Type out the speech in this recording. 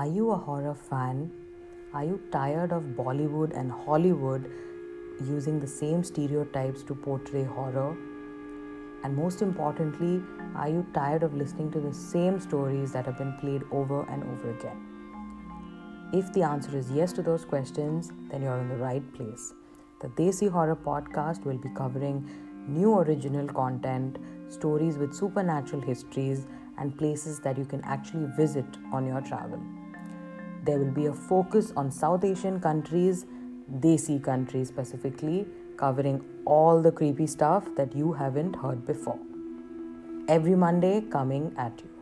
Are you a horror fan? Are you tired of Bollywood and Hollywood using the same stereotypes to portray horror? And most importantly, are you tired of listening to the same stories that have been played over and over again? If the answer is yes to those questions, then you're in the right place. The Desi Horror Podcast will be covering new original content, stories with supernatural histories, and places that you can actually visit on your travel. There will be a focus on South Asian countries, Desi countries specifically, covering all the creepy stuff that you haven't heard before. Every Monday coming at you.